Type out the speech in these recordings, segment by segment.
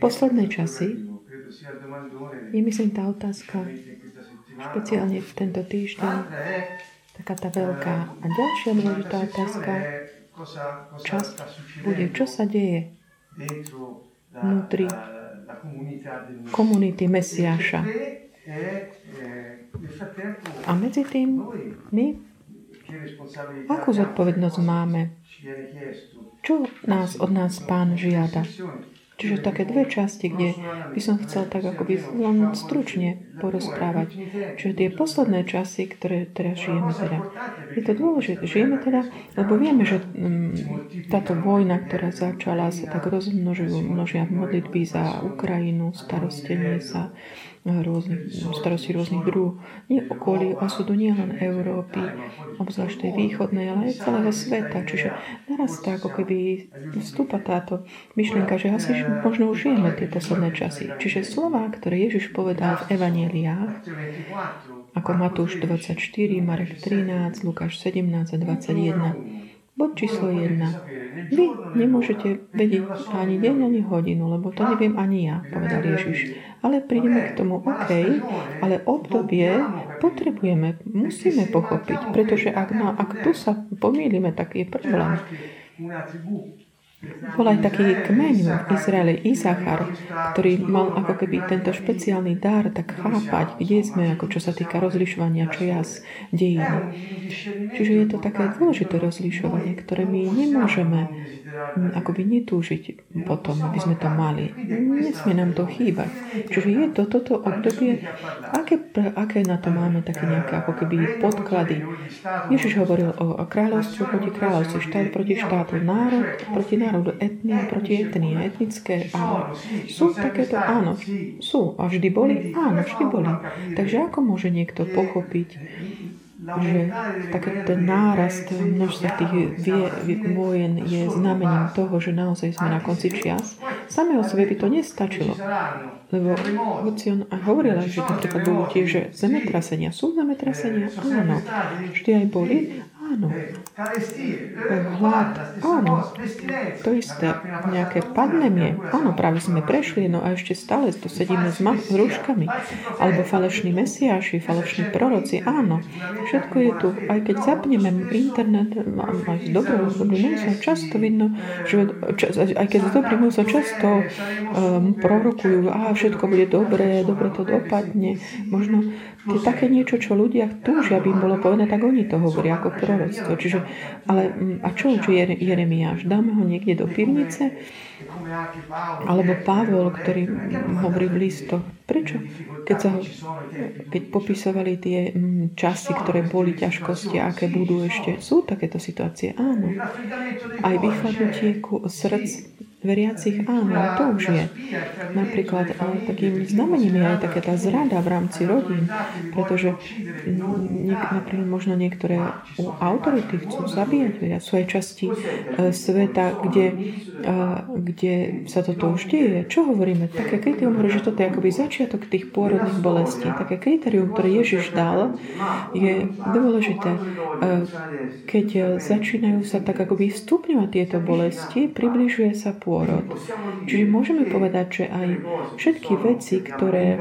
Posledné časy je myslím tá otázka, špeciálne v tento týždeň, taká tá veľká. A ďalšia dôležitá otázka, čas bude, čo sa deje vnútri komunity Mesiáša. A medzi tým my akú zodpovednosť máme? Čo nás od nás pán žiada? Čiže také dve časti, kde by som chcel tak akoby len stručne porozprávať. Čiže tie posledné časy, ktoré teraz žijeme teda. Je to dôležité. Žijeme teda, lebo vieme, že um, táto vojna, ktorá začala, sa tak rozmnožujú, množia modlitby za Ukrajinu, starostenie sa, rôznych, starosti rôznych druhov. Nie okolí osudu nie len Európy, obzvlášť tej východnej, ale aj celého sveta. Čiže narastá ako keby vstúpa táto myšlienka, že asi možno už žijeme tie posledné časy. Čiže slova, ktoré Ježiš povedal v Evangeliách, ako Matúš 24, Marek 13, Lukáš 17 a 21, Bod číslo 1. Vy nemôžete vedieť ani deň, ani hodinu, lebo to neviem ani ja, povedal Ježiš. Ale prídeme k tomu, OK, ale obdobie potrebujeme, musíme pochopiť, pretože ak, no, ak tu sa pomýlime, tak je problém. Bol aj taký kmeň v Izraeli, Izachar, ktorý mal ako keby tento špeciálny dar tak chápať, kde sme, ako čo sa týka rozlišovania čias, dejín. Čiže je to také dôležité rozlišovanie, ktoré my nemôžeme akoby netúžiť potom, aby sme to mali. Nesmie nám to chýbať. Čiže je to toto obdobie, aké, aké na to máme také nejaké ako keby podklady. Ježiš hovoril o, kráľovstve proti kráľovstvu, štát proti štátu, národ proti národu, etnia proti etnie, etnické. Áno. Sú takéto, áno, sú. A vždy boli? Áno, vždy boli. Takže ako môže niekto pochopiť, že taký ten nárast množstva tých vojen je znamením toho, že naozaj sme na konci čias. Samé o sebe by to nestačilo. Lebo hoci on aj hovoril, že napríklad bolo tiež, že zemetrasenia sú zemetrasenia, áno, vždy aj boli, Áno. Hlad. Áno. To isté. Nejaké pandémie. Áno, práve sme prešli, no a ešte stále tu sedíme s, ma- s rúškami. Alebo falošní mesiáši, falošní proroci. Áno. Všetko je tu. Aj keď zapneme internet, aj s dobrým, sa často vidno, že aj keď s dobrým sa často um, prorokujú, a všetko bude dobré, dobre to dopadne. Možno to je také niečo, čo ľudia túžia, aby im bolo povedané, tak oni to hovoria ako proroctvo. Čiže, ale mm, a čo učí Jeremiáš? Dáme ho niekde do pivnice? Alebo Pavol, ktorý hovorí v listoch. Prečo? Keď, sa, keď popisovali tie mm, časy, ktoré boli ťažkosti, aké budú ešte, sú takéto situácie? Áno. Aj vychladnutie srdc veriacich, áno, to už je. Napríklad takým znamením je aj taká tá zrada v rámci rodín, pretože niek, napríklad možno niektoré autority chcú zabíjať. Sú aj časti e, sveta, kde, e, kde sa toto už deje. Čo hovoríme? Také kritérium že toto je akoby začiatok tých pôrodných bolestí. Také kritérium, ktoré Ježiš dal, je dôležité. E, keď začínajú sa tak akoby stupňovať tieto bolesti, približuje sa pôrod pôrod. Čiže môžeme povedať, že aj všetky veci, ktoré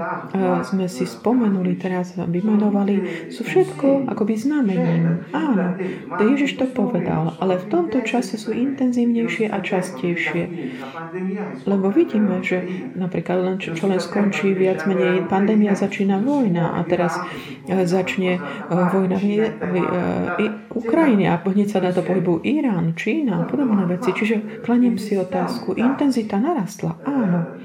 sme si spomenuli, teraz vymenovali, sú všetko akoby znamením. Áno, to Ježiš to povedal, ale v tomto čase sú intenzívnejšie a častejšie. Lebo vidíme, že napríklad len čo, čo len skončí viac menej pandémia, začína vojna a teraz e, začne e, vojna v, v, v Ukrajine a hneď sa na to pohybujú Irán, Čína a podobné veci. Čiže klaniem si otázku, intenzita narastla, áno.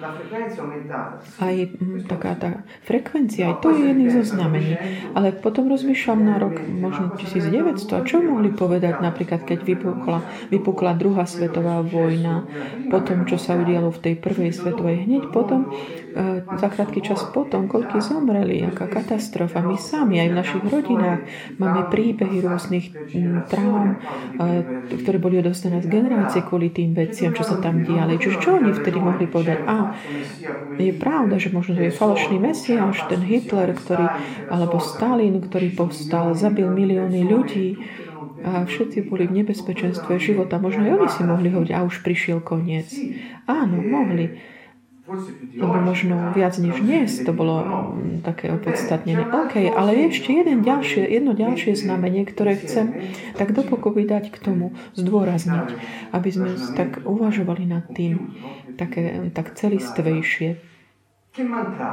Aj mm, taká tá frekvencia, aj to je jedný zo znamení. Ale potom rozmýšľam na rok možno 1900, a čo mohli povedať napríklad, keď vypukla, vypukla druhá svetová vojna, potom, čo sa udialo v tej prvej svetovej, hneď potom, e, za krátky čas potom, koľky zomreli, aká katastrofa. My sami aj v našich rodinách máme príbehy rôznych traum, e, ktoré boli odostané z generácie kvôli tým veciam, čo sa tam diali. Čiže čo oni vtedy mohli povedať? A je pravda, že možno to je falošný mesiáš, ten Hitler, ktorý, alebo Stalin, ktorý povstal, zabil milióny ľudí, a všetci boli v nebezpečenstve života. Možno aj oni si mohli hovoriť, a už prišiel koniec. Áno, mohli. Lebo možno viac než dnes to bolo mm, také opodstatnené. OK, ale ešte jeden ďalšie, jedno ďalšie znamenie, ktoré chcem tak dopokoby dať k tomu, zdôrazniť, aby sme tak uvažovali nad tým také, tak celistvejšie.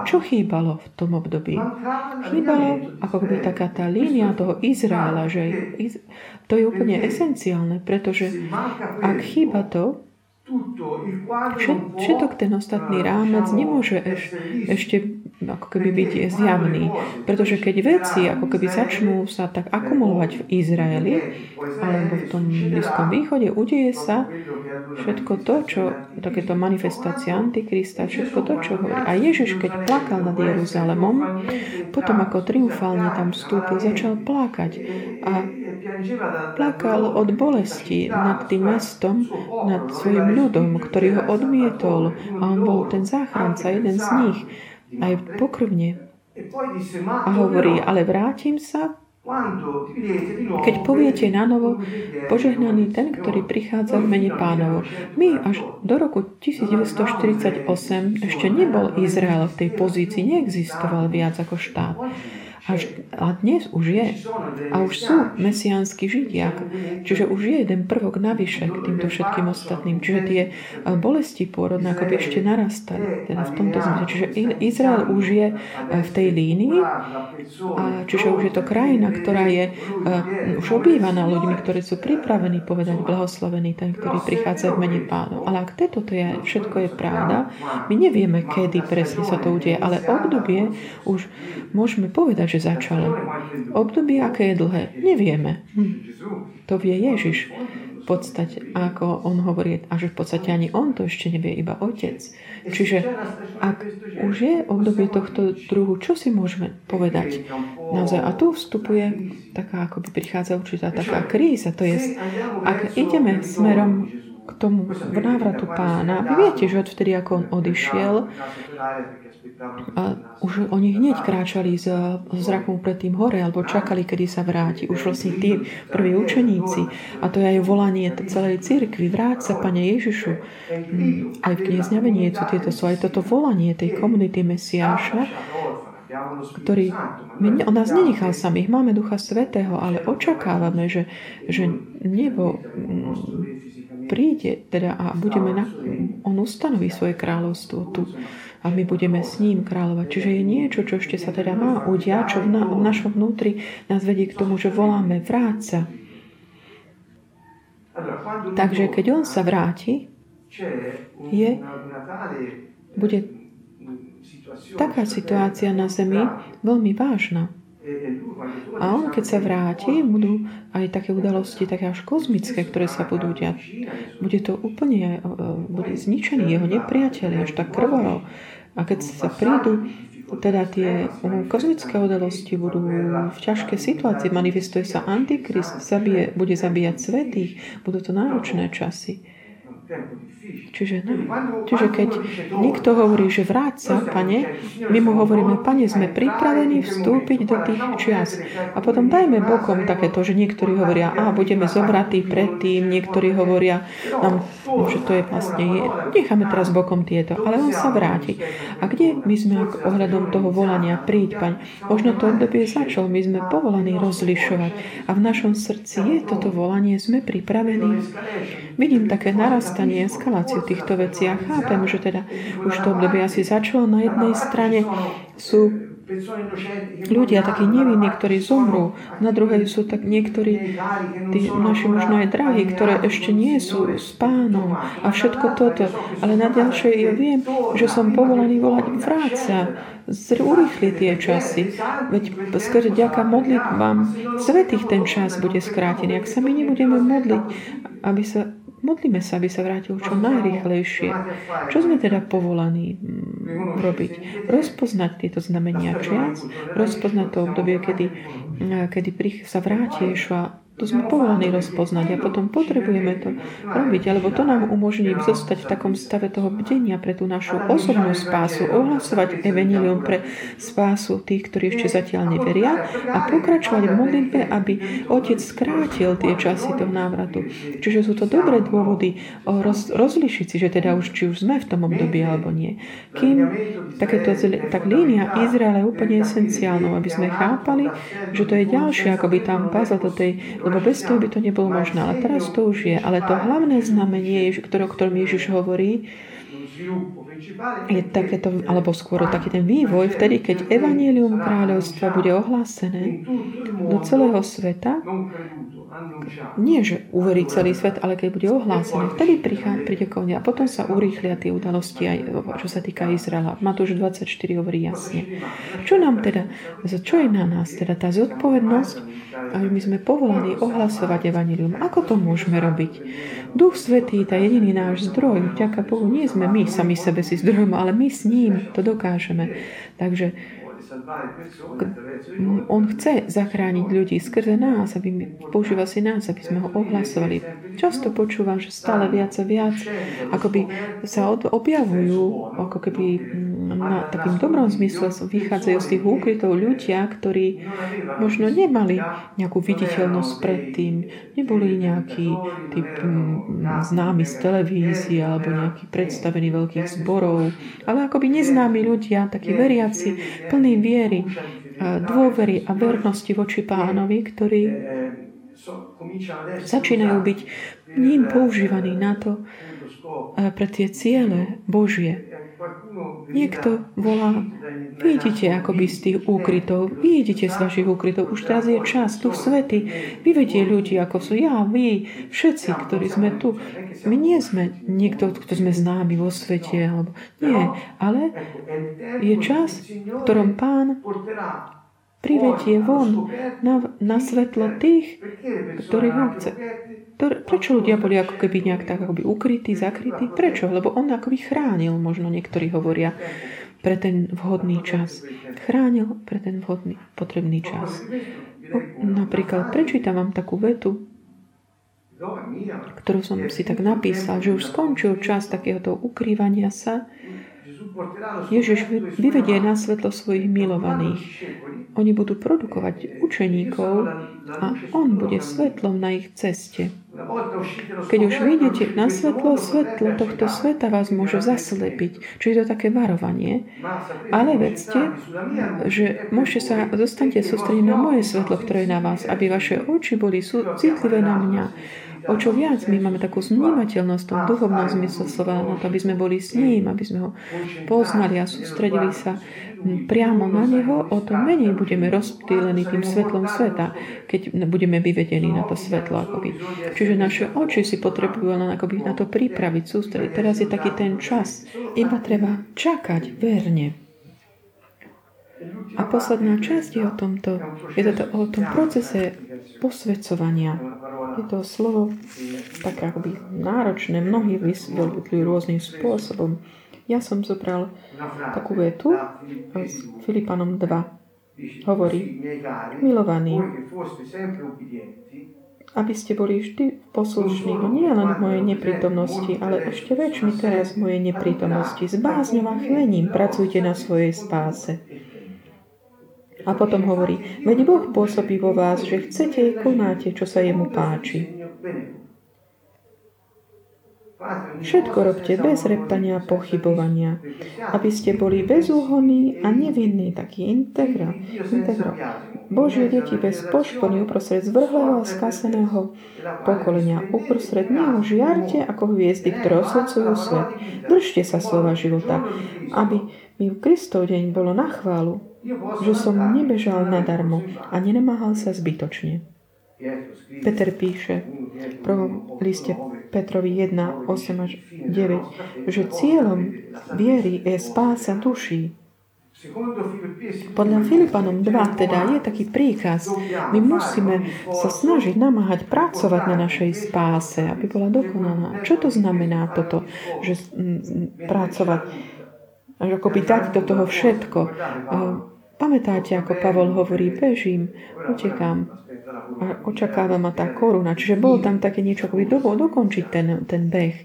Čo chýbalo v tom období? Chýbalo ako by taká tá línia toho Izraela, že to je úplne esenciálne, pretože ak chýba to, Všetok ten ostatný rámec nemôže eš, ešte ako keby byť zjavný. Pretože keď veci ako keby začnú sa tak akumulovať v Izraeli alebo v tom Blízkom východe, udeje sa všetko to, čo takéto manifestácie Antikrista, všetko to, čo hovorí. A Ježiš, keď plakal nad Jeruzalemom, potom ako triumfálne tam vstúpil, začal plakať. A plakal od bolesti nad tým mestom, nad svojim ľudom, ktorý ho odmietol a on bol ten záchranca, jeden z nich, aj pokrvne. A hovorí, ale vrátim sa, keď poviete na novo, požehnaný ten, ktorý prichádza v mene pánovo. My až do roku 1948 ešte nebol Izrael v tej pozícii, neexistoval viac ako štát. Až, a dnes už je. A už sú mesiánsky židia. Čiže už je jeden prvok navyše k týmto všetkým ostatným. Čiže tie e, bolesti pôrodné ako by ešte narastali. Teda v tomto zmysle. Čiže Izrael už je e, v tej línii. A čiže už je to krajina, ktorá je už obývaná ľuďmi, ktorí sú pripravení povedať blahoslavený ten, ktorý prichádza v mene pánov. Ale ak toto to je, všetko je pravda, my nevieme, kedy presne sa to udeje, ale obdobie už môžeme povedať, že začalo. Obdobie, aké je dlhé, nevieme. To vie Ježiš. V podstate, ako on hovorí, a že v podstate ani on to ešte nevie, iba otec. Čiže ak už je obdobie tohto druhu, čo si môžeme povedať? Naozaj, a tu vstupuje taká, ako by prichádza určitá taká kríza. To je, ak ideme smerom k tomu návratu pána, vy viete, že odvtedy, ako on odišiel, a už oni hneď kráčali s zrakom pred tým hore, alebo čakali, kedy sa vráti. Už vlastne tí prví učeníci. A to je aj volanie celej cirkvi. Vráť sa, Pane Ježišu. Mm, aj v kniezňavení sú tieto sú aj toto volanie tej komunity Mesiáša, ktorý on nás nenechal samých. Máme Ducha Svetého, ale očakávame, že, že nebo mm, príde teda a budeme na, on ustanoví svoje kráľovstvo tu a my budeme s ním kráľovať. Čiže je niečo, čo ešte sa teda má udiať, čo v, na, v našom vnútri nás vedie k tomu, že voláme vráca. Takže keď on sa vráti, je, bude taká situácia na Zemi veľmi vážna. A keď sa vráti, budú aj také udalosti, také až kozmické, ktoré sa budú diať. Bude to úplne, e, bude zničený jeho nepriateľ, až tak krvavo. A keď sa prídu, teda tie kozmické udalosti budú v ťažkej situácii, manifestuje sa Antikrist, zabije, bude zabíjať svetých, budú to náročné časy. Čiže, no, čiže keď niekto hovorí, že vráť sa, pane, my mu hovoríme, pane, sme pripravení vstúpiť do tých čias. A potom dajme bokom takéto, že niektorí hovoria, a budeme zobratí predtým, niektorí hovoria, nám, že to je vlastne, necháme teraz bokom tieto, ale on sa vráti. A kde my sme ohľadom toho volania, príď, paň, možno to obdobie začal, my sme povolaní rozlišovať. A v našom srdci je toto volanie, sme pripravení. Vidím také narastanie, eskaláciu týchto vecí. Chápem, že teda už to obdobie asi začalo. Na jednej strane sú ľudia takí nevinní, ktorí zomrú. Na druhej sú tak niektorí, tí naši možno aj drahí, ktoré ešte nie sú s pánom a všetko toto. Ale na ďalšej ja viem, že som povolaný volať vráca, urýchli tie časy. Veď skrze ďaká modlitbám svetých ten čas bude skrátený. Ak sa my nebudeme modliť, aby sa Modlíme sa, aby sa vrátil čo najrychlejšie. Čo sme teda povolaní mm, robiť? Rozpoznať tieto znamenia čias, rozpoznať to obdobie, kedy, kedy sa vráti Ješua To sme povolaní rozpoznať a potom potrebujeme to robiť, alebo to nám umožní zostať v takom stave toho bdenia pre tú našu osobnú spásu, ohlasovať evenilium pre spásu tých, ktorí ešte zatiaľ neveria a pokračovať v modlitbe, aby Otec skrátil tie časy toho návratu. Čiže sú to dobré dôvody roz, rozlišiť si, že teda už, či už sme v tom období alebo nie. Kým takéto, tak línia Izraela je úplne esenciálnou, aby sme chápali, že to je ďalšie, ako by tam puzzle do tej lebo bez toho by to nebolo možné. Ale teraz to už je. Ale to hlavné znamenie, ktoré, o ktorom Ježiš hovorí, je takéto, alebo skôr taký ten vývoj, vtedy, keď Evangelium kráľovstva bude ohlásené do celého sveta, nie, že uverí celý svet, ale keď bude ohlásený, vtedy príde koniec a potom sa urýchlia tie udalosti aj čo sa týka Izraela. Matúš 24 hovorí jasne. Čo nám teda, čo je na nás teda tá zodpovednosť, aby my sme povolaní ohlasovať Evangelium. Ako to môžeme robiť? Duch Svetý, tá jediný náš zdroj, vďaka Bohu, nie sme my sami sebe si zdrojom, ale my s ním to dokážeme. Takže on chce zachrániť ľudí skrze nás, aby používa si nás, aby sme ho ohlasovali. Často počúvam, že stále viac a viac akoby sa objavujú, ako keby mm, na takým dobrom zmysle vychádzajú z tých úkrytov ľudia, ktorí možno nemali nejakú viditeľnosť predtým, neboli nejaký typ známy z televízie alebo nejaký predstavený veľkých zborov, ale akoby neznámi ľudia, takí veriaci, plní viery, dôvery a vernosti voči pánovi, ktorí začínajú byť ním používaní na to, pre tie ciele Božie. Niekto volá, vidíte akoby z tých úkrytov, vidíte z vašich úkrytov, už teraz je čas, tu svety, vyvedie ľudí, ako sú ja, vy, všetci, ktorí sme tu. My nie sme niekto, kto sme známi vo svete, alebo nie, ale je čas, v ktorom Pán privedie von na, na svetlo tých, ktorých on chce. Prečo ľudia boli ako keby nejak tak akoby ukrytí, zakrytí? Prečo? Lebo on akoby chránil, možno niektorí hovoria, pre ten vhodný čas. Chránil pre ten vhodný, potrebný čas. Napríklad, prečítam vám takú vetu, ktorú som si tak napísal, že už skončil čas takéhoto ukrývania sa, Ježiš vyvedie na svetlo svojich milovaných. Oni budú produkovať učeníkov a On bude svetlom na ich ceste. Keď už vyjdete na svetlo, svetlo tohto sveta vás môže zaslepiť. Čiže je to také varovanie. Ale vedzte, že môžete sa, zostanete sústrediť na moje svetlo, ktoré je na vás, aby vaše oči boli citlivé na mňa O čo viac my máme takú vnímateľnosť v tom duchovnom slova, na to, aby sme boli s ním, aby sme ho poznali a sústredili sa priamo na neho, o to menej budeme rozptýlení tým svetlom sveta, keď budeme vyvedení na to svetlo. Akoby. Čiže naše oči si potrebujú len akoby na to pripraviť, sústrediť. Teraz je taký ten čas. Iba treba čakať verne. A posledná časť je o tomto, je to o tom procese posvedcovania. Je to slovo také akoby náročné, mnohí vysvetľujú rôznym spôsobom. Ja som zobral takú vetu s Filipanom 2. Hovorí, milovaní, aby ste boli vždy poslušní, nie len v mojej neprítomnosti, ale ešte väčšmi teraz v mojej neprítomnosti. S bázňom a chvením pracujte na svojej spáse. A potom hovorí, veď Boh pôsobí vo vás, že chcete i konáte, čo sa jemu páči. Všetko robte bez reptania a pochybovania, aby ste boli bezúhonní a nevinní, taký integra, integra. Božie deti bez poškody uprostred zvrhlého a skaseného pokolenia. Uprostred neho žiarte ako hviezdy, ktoré osvedcujú svet. Držte sa slova života, aby mi v Kristov deň bolo na chválu, že som nebežal nadarmo a nenamáhal sa zbytočne. Peter píše v prvom liste Petrovi 1, 8 až 9, že cieľom viery je spása duší. Podľa Filipanom 2 teda je taký príkaz. My musíme sa snažiť namáhať pracovať na našej spáse, aby bola dokonaná. Čo to znamená toto, že pracovať? Ako by dať do toho všetko. Pamätáte, ako Pavol hovorí, bežím, utekám, a očakáva ma tá koruna. Čiže bolo tam také niečo, ako by do, dokončiť ten, ten beh,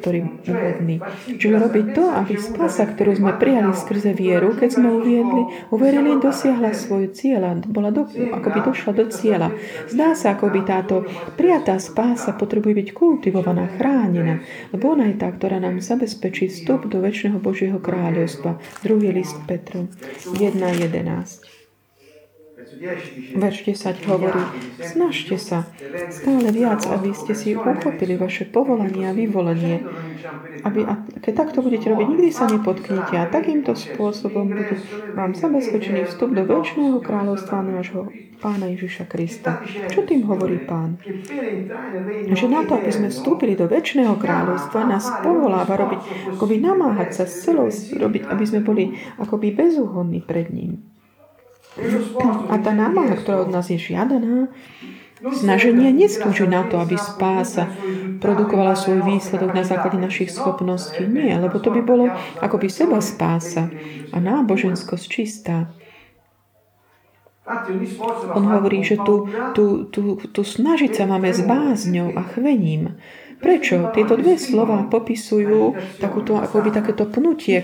ktorý úvodný. Čiže robiť to, aby spasa, ktorú sme prijali skrze vieru, keď sme uviedli, uverili, dosiahla svoj cieľ bola do, ako by došla do cieľa. Zdá sa, ako by táto prijatá spása potrebuje byť kultivovaná, chránená, lebo ona je tá, ktorá nám zabezpečí vstup do väčšného Božieho kráľovstva. Druhý list Petru 1.11. Verš 10 hovorí, snažte sa stále viac, aby ste si uchopili vaše povolanie a vyvolenie. Aby, a keď takto budete robiť, nikdy sa nepotknite a takýmto spôsobom bude vám zabezpečený vstup do väčšného kráľovstva nášho Pána Ježiša Krista. Čo tým hovorí Pán? Že na to, aby sme vstúpili do väčšného kráľovstva, nás povoláva robiť, akoby namáhať sa s celou, robiť, aby sme boli akoby bezúhonní pred ním. A tá námaha, ktorá od nás je žiadaná, snaženie neslúži na to, aby spása produkovala svoj výsledok na základe našich schopností. Nie, lebo to by bolo ako by seba spása a náboženskosť čistá. On hovorí, že tu, tu, tu, tu snažiť sa máme s bázňou a chvením. Prečo? Tieto dve slova popisujú takúto, akoby takéto pnutie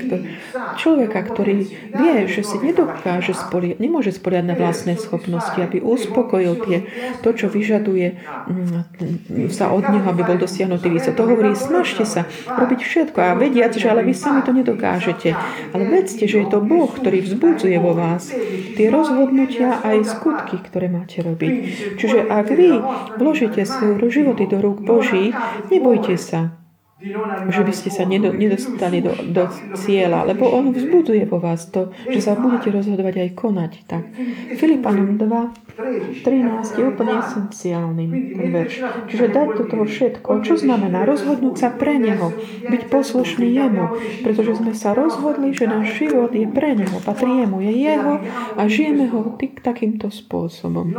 človeka, ktorý vie, že si nedokáže spoliať, nemôže spoliať na vlastné schopnosti, aby uspokojil tie, to, čo vyžaduje mm, sa od neho, aby bol dosiahnutý výsledok. To hovorí, snažte sa robiť všetko a vediac, že ale vy sami to nedokážete. Ale vedzte, že je to Boh, ktorý vzbudzuje vo vás tie rozhodnutia aj skutky, ktoré máte robiť. Čiže ak vy vložíte svoje životy do rúk Boží, Nebojte sa, že by ste sa nedostali do, do cieľa, lebo on vzbudzuje vo vás to, že sa budete rozhodovať aj konať. Tak. Filipanom 2, 13 je úplne esenciálny ten verš. Čiže dať do toho všetko, čo znamená rozhodnúť sa pre Neho, byť poslušný Jemu, pretože sme sa rozhodli, že náš život je pre Neho, patrí Jemu, je Jeho a žijeme ho takýmto spôsobom.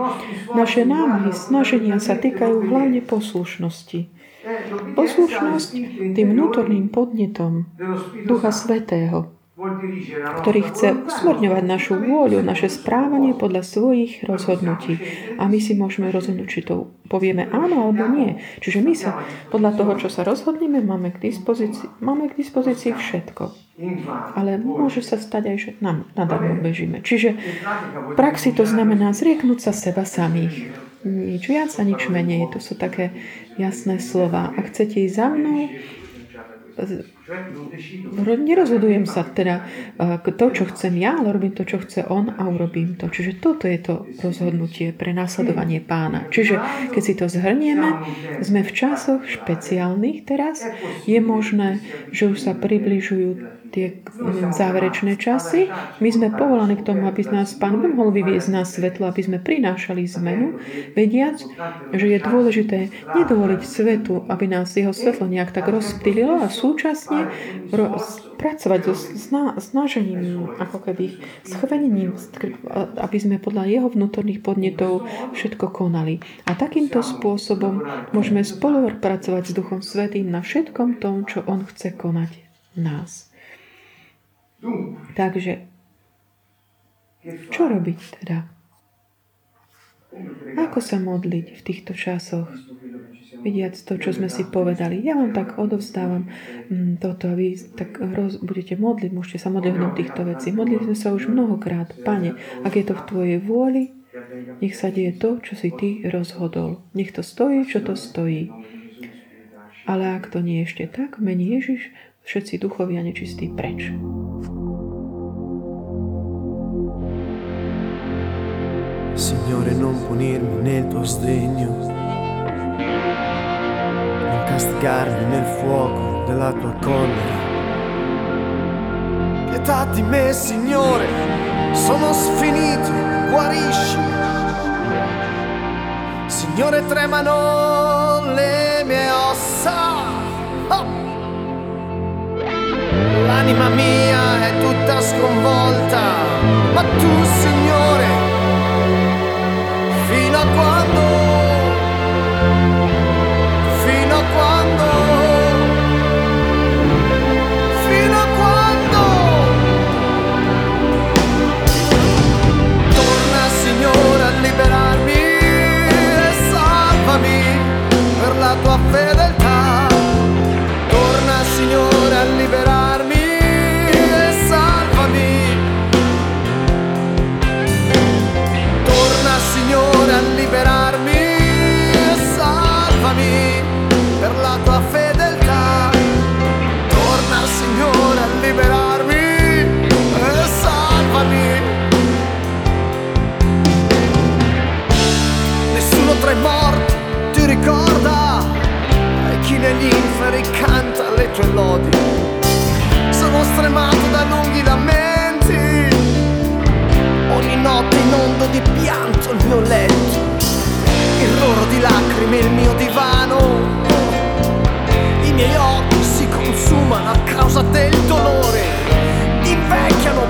Naše námahy, snaženia sa týkajú hlavne poslušnosti. Poslušnosť tým vnútorným podnetom Ducha Svetého, ktorý chce usmerňovať našu vôľu, naše správanie podľa svojich rozhodnutí. A my si môžeme rozhodnúť, či to povieme áno alebo nie. Čiže my sa podľa toho, čo sa rozhodneme, máme k dispozícii, máme k dispozícii všetko. Ale môže sa stať aj, že nám nadarmo bežíme. Čiže v praxi to znamená zrieknúť sa seba samých nič viac a nič menej. To sú také jasné slova. Ak chcete ísť za mnou, nerozhodujem sa teda to, čo chcem ja, ale robím to, čo chce on a urobím to. Čiže toto je to rozhodnutie pre následovanie pána. Čiže keď si to zhrnieme, sme v časoch špeciálnych teraz. Je možné, že už sa približujú tie záverečné časy. My sme povolaní k tomu, aby nás Pán mohol vyviezť na svetlo, aby sme prinášali zmenu, vediac, že je dôležité nedovoliť svetu, aby nás jeho svetlo nejak tak rozptýlilo a súčasne pracovať so snažením, ako keby schvenením, aby sme podľa jeho vnútorných podnetov všetko konali. A takýmto spôsobom môžeme spolupracovať s Duchom Svetým na všetkom tom, čo On chce konať nás. Takže, čo robiť teda? Ako sa modliť v týchto časoch? Vidiac to, čo sme si povedali. Ja vám tak odovzdávam mm, toto a vy tak roz, budete modliť, môžete sa modliť týchto vecí. Modlili sme sa už mnohokrát. Pane, ak je to v Tvojej vôli, nech sa deje to, čo si Ty rozhodol. Nech to stojí, čo to stojí. Ale ak to nie je ešte tak, mení Ježiš, všetci duchovia nečistí preč. Signore, non punirmi nel tuo sdegno, non castigarmi nel fuoco della tua collera. Pietà di me, Signore, sono sfinito, guariscimi. Signore, tremano le mie ossa. Oh! L'anima mia è tutta sconvolta, ma tu, Signore, fino a quando, e lodi. Sono stremato da lunghi lamenti. Ogni notte inondo di pianto il mio letto. Il loro di lacrime il mio divano. I miei occhi si consumano a causa del dolore. Invecchiano